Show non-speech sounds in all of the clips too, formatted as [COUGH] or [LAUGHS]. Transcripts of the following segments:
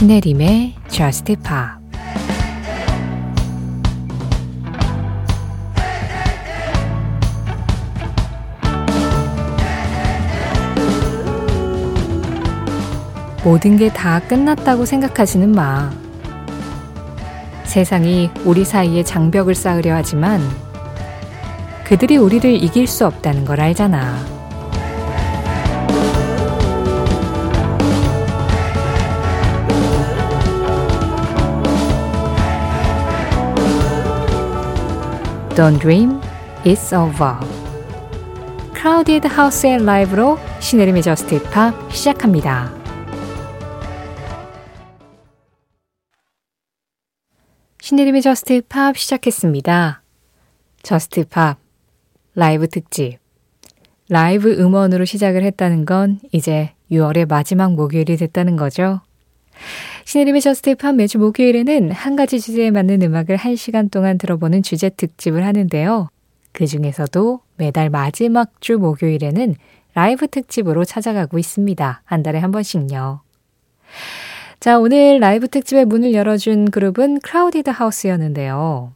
신혜림의 Just Pop 모든 게 다 끝났다고 생각하지는 마. 세상이 우리 사이에 장벽을 쌓으려 하지만 그들이 우리를 이길 수 없다는 걸 알잖아. Don't dream, it's over. Crowded House의 라이브로 신혜림의 Just Pop 시작합니다. 신혜림의 Just Pop 시작했습니다. Just Pop 라이브 특집. 라이브 음원으로 시작을 했다는 건 이제 6월의 마지막 목요일이 됐다는 거죠. 신혜림의 Just Pop 매주 목요일에는 한 가지 주제에 맞는 음악을 1시간 동안 들어보는 주제 특집을 하는데요. 그 중에서도 매달 마지막 주 목요일에는 라이브 특집으로 찾아가고 있습니다. 한 달에 한 번씩요. 자, 오늘 라이브 특집의 문을 열어준 그룹은 크라우디드 하우스였는데요.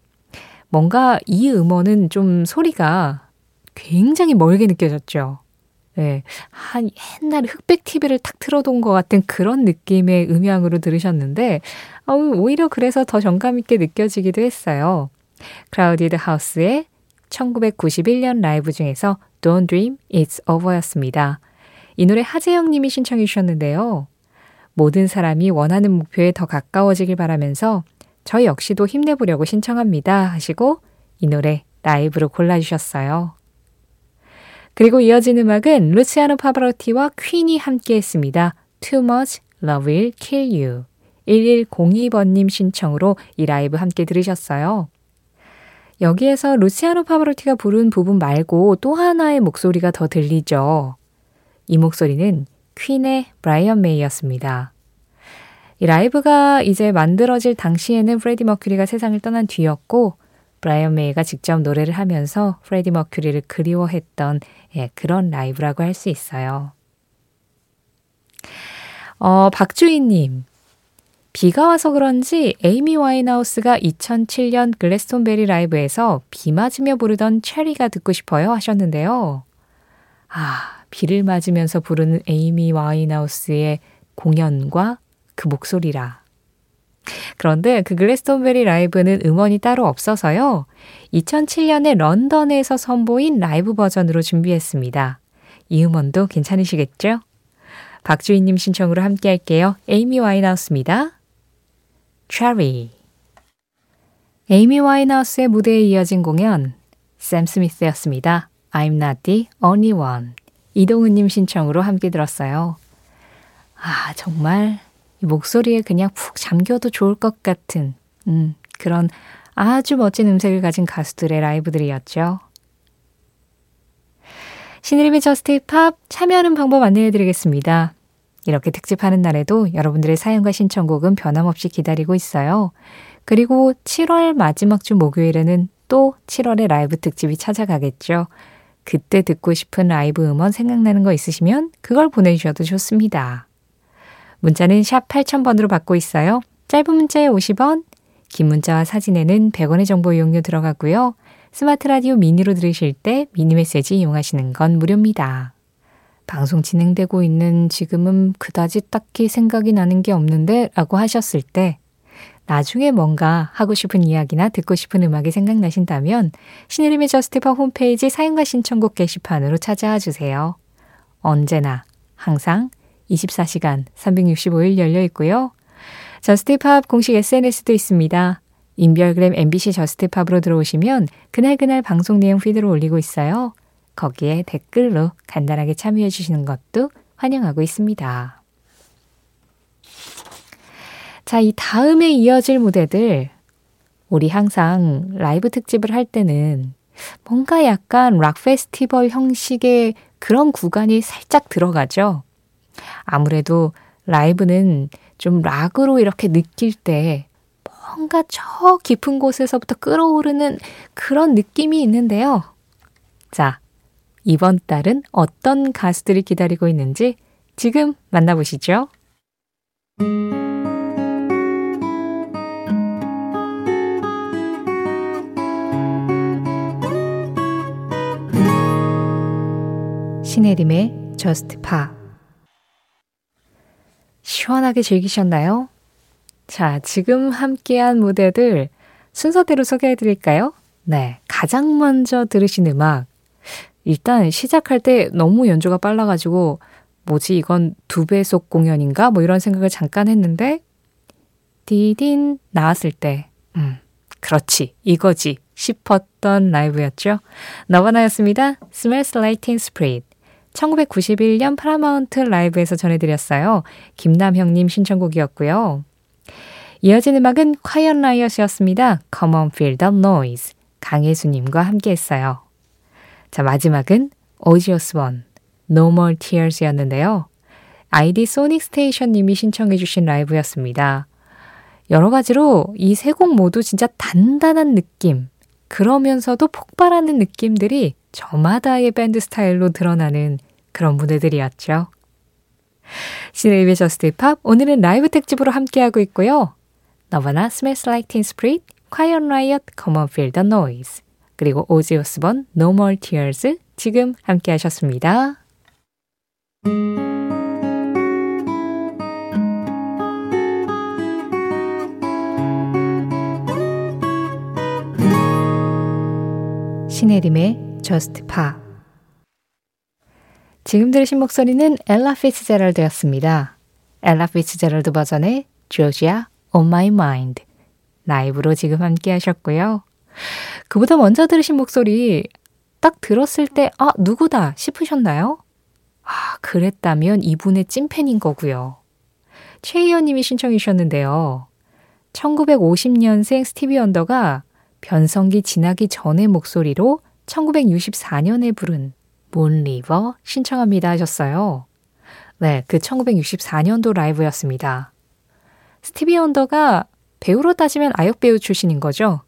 뭔가 이 음원은 좀 소리가 굉장히 멀게 느껴졌죠. 네. 한 옛날 흑백 TV를 탁 틀어둔 것 같은 그런 느낌의 음향으로 들으셨는데, 어, 오히려 그래서 더 정감있게 느껴지기도 했어요. 크라우디드 하우스의 1991년 라이브 중에서 Don't Dream It's Over였습니다. 이 노래 하재영 님이 신청해 주셨는데요. 모든 사람이 원하는 목표에 더 가까워지길 바라면서 저 역시도 힘내보려고 신청합니다 하시고 이 노래 라이브로 골라주셨어요. 그리고 이어진 음악은 루치아노 파바로티와 퀸이 함께 했습니다. Too Much Love Will Kill You. 1102번님 신청으로 이 라이브 함께 들으셨어요. 여기에서 루치아노 파바로티가 부른 부분 말고 또 하나의 목소리가 더 들리죠. 이 목소리는 퀸의 브라이언 메이였습니다. 이 라이브가 이제 만들어질 당시에는 프레디 머큐리가 세상을 떠난 뒤였고 브라이언 메이가 직접 노래를 하면서 프레디 머큐리를 그리워했던 예, 그런 라이브라고 할 수 있어요. 어, 박주희님. 비가 와서 그런지 에이미 와인하우스가 2007년 글래스톤베리 라이브에서 비 맞으며 부르던 체리가 듣고 싶어요 하셨는데요. 아, 비를 맞으면서 부르는 에이미 와인하우스의 공연과 그 목소리라. 그런데 그 글래스톤베리 라이브는 음원이 따로 없어서요. 2007년에 런던에서 선보인 라이브 버전으로 준비했습니다. 이 음원도 괜찮으시겠죠? 박주희님 신청으로 함께 할게요. 에이미 와인하우스입니다. Cherry 에이미 와인하우스의 무대에 이어진 공연 샘 스미스였습니다. I'm not the only one. 이동은님 신청으로 함께 들었어요. 아, 정말 목소리에 그냥 푹 잠겨도 좋을 것 같은 음, 그런 아주 멋진 음색을 가진 가수들의 라이브들이었죠. 신혜림의 저스트 팝 참여하는 방법 안내해 드리겠습니다. 이렇게 특집하는 날에도 여러분들의 사연과 신청곡은 변함없이 기다리고 있어요. 그리고 7월 마지막 주 목요일에는 또 7월의 라이브 특집이 찾아가겠죠. 그때 듣고 싶은 라이브 음원 생각나는 거 있으시면 그걸 보내주셔도 좋습니다. 문자는 샵 8000번으로 받고 있어요. 짧은 문자에 50원, 긴 문자와 사진에는 100원의 정보 이용료 들어가고요. 스마트 라디오 미니로 들으실 때 미니 메시지 이용하시는 건 무료입니다. 방송 진행되고 있는 지금은 그다지 딱히 생각이 나는 게 없는데 라고 하셨을 때 나중에 뭔가 하고 싶은 이야기나 듣고 싶은 음악이 생각나신다면 신혜림의 저스트 팝 홈페이지 사연과 신청곡 게시판으로 찾아와 주세요. 언제나 항상 24시간 365일 열려 있고요. 저스트팝 공식 SNS도 있습니다. 인별그램 MBC 저스트팝으로 들어오시면 그날그날 방송 내용 피드로 올리고 있어요. 거기에 댓글로 간단하게 참여해 주시는 것도 환영하고 있습니다. 자, 이 다음에 이어질 무대들 우리 항상 라이브 특집을 할 때는 뭔가 약간 락 페스티벌 형식의 그런 구간이 살짝 들어가죠. 아무래도 라이브는 좀 락으로 이렇게 느낄 때 뭔가 저 깊은 곳에서부터 끌어오르는 그런 느낌이 있는데요. 자, 이번 달은 어떤 가수들이 기다리고 있는지 지금 만나보시죠. 신혜림의 Just 시원하게 즐기셨나요? 자, 지금 함께한 무대들 순서대로 소개해 드릴까요? 네, 가장 먼저 들으신 음악. 일단 시작할 때 너무 연주가 빨라가지고 뭐지 이건 두 배속 공연인가? 뭐 이런 생각을 잠깐 했는데 디딘 나왔을 때 음, 그렇지 이거지 싶었던 라이브였죠. 너바나였습니다. Smells Like Teen Spirit 1991년 파라마운트 라이브에서 전해드렸어요. 김남형님 신청곡이었고요. 이어진 음악은 콰이언 라이엇이었습니다. Come on, feel the noise. 강혜수님과 함께 했어요. 자, 마지막은 오지오스원, No More Tears였는데요. 아이디 소닉 스테이션님이 신청해주신 라이브였습니다. 여러 가지로 이 세 곡 모두 진짜 단단한 느낌, 그러면서도 폭발하는 느낌들이 저마다의 밴드 스타일로 드러나는 그런 무대들이었죠. 신혜림의 저스트 팝 오늘은 라이브 특집으로 함께하고 있고요. 너바나 Spirit, Quiet Riot, Come On Feel the Noise 그리고 오지 오스본 No More Tears 지금 함께 하셨습니다. 신혜림의 Just 지금 들으신 목소리는 엘라 피츠제럴드였습니다. 엘라 피츠제럴드 버전의 Georgia On My Mind 라이브로 지금 함께 하셨고요. 그보다 먼저 들으신 목소리 딱 들었을 때 아, 누구다 싶으셨나요? 아, 그랬다면 이분의 찐팬인 거고요. 최희연 님이 신청해 주셨는데요. 1950년생 스티비 언더가 변성기 지나기 전의 목소리로 1964년에 부른 몬리버 신청합니다 하셨어요. 네, 그 1964년도 라이브였습니다. 스티비 언더가 배우로 따지면 아역 배우 출신인 거죠.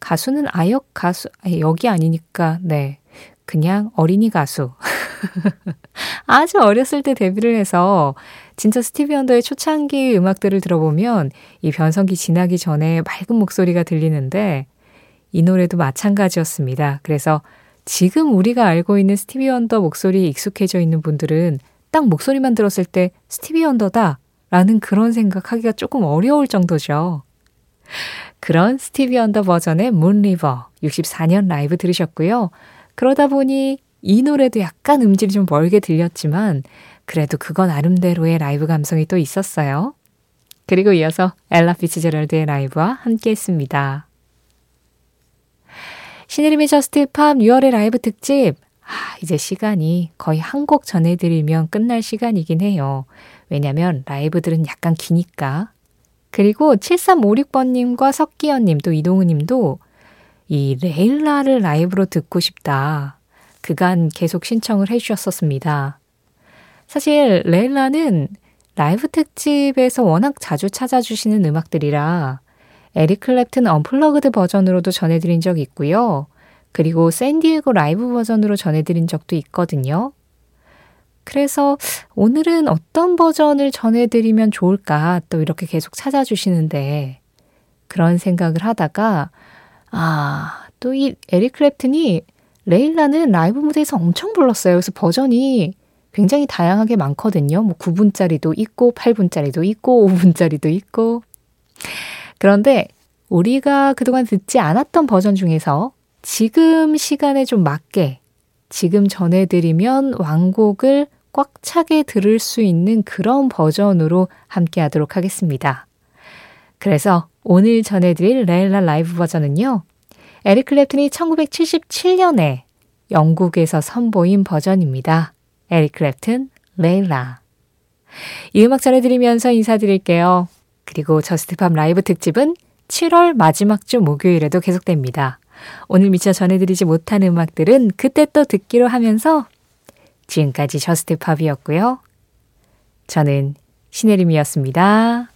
가수는 아역 가수, 여기 아니니까, 네. 그냥 어린이 가수. [LAUGHS] 아주 어렸을 때 데뷔를 해서 진짜 스티비 원더의 초창기 음악들을 들어보면 이 변성기 지나기 전에 맑은 목소리가 들리는데 이 노래도 마찬가지였습니다. 그래서 지금 우리가 알고 있는 스티비 원더 목소리에 익숙해져 있는 분들은 딱 목소리만 들었을 때 스티비 원더다 라는 그런 생각하기가 조금 어려울 정도죠. 그런 스티비 원더 버전의 문리버 64년 라이브 들으셨고요. 그러다 보니 이 노래도 약간 음질이 좀 멀게 들렸지만 그래도 그건 나름대로의 라이브 감성이 또 있었어요. 그리고 이어서 엘라 피츠제럴드의 라이브와 함께 했습니다. 신혜림의 저스트 팝 6월의 라이브 특집. 아, 이제 시간이 거의 한 곡 전해드리면 끝날 시간이긴 해요. 왜냐면 라이브들은 약간 기니까. 그리고 7356번님과 석기현님 또 이동우님도 이 레일라를 라이브로 듣고 싶다. 그간 계속 신청을 해주셨었습니다. 사실 레일라는 라이브 특집에서 워낙 자주 찾아주시는 음악들이라 에릭 클랩튼 언플러그드 버전으로도 전해드린 적이 있고요. 그리고 샌디에고 라이브 버전으로 전해드린 적도 있거든요. 그래서 오늘은 어떤 버전을 전해드리면 좋을까 또 이렇게 계속 찾아주시는데 그런 생각을 하다가 아, 또 이 에릭 클랩튼이 레일라는 라이브 무대에서 엄청 불렀어요. 그래서 버전이 굉장히 다양하게 많거든요. 뭐 9분짜리도 있고 8분짜리도 있고 5분짜리도 있고. 그런데 우리가 그동안 듣지 않았던 버전 중에서 지금 시간에 좀 맞게 지금 전해드리면 완곡을 꽉 차게 들을 수 있는 그런 버전으로 함께 하도록 하겠습니다. 그래서 오늘 전해드릴 레일라 라이브 버전은요. 에릭 클랩튼이 1977년에 영국에서 선보인 버전입니다. 에릭 클랩튼, 레일라. 이 음악 전해드리면서 인사드릴게요. 그리고 저스트팝 라이브 특집은 7월 마지막 주 목요일에도 계속됩니다. 오늘 미처 전해드리지 못한 음악들은 그때 또 듣기로 하면서 지금까지 저스트 팝이었고요. 저는 신혜림이었습니다.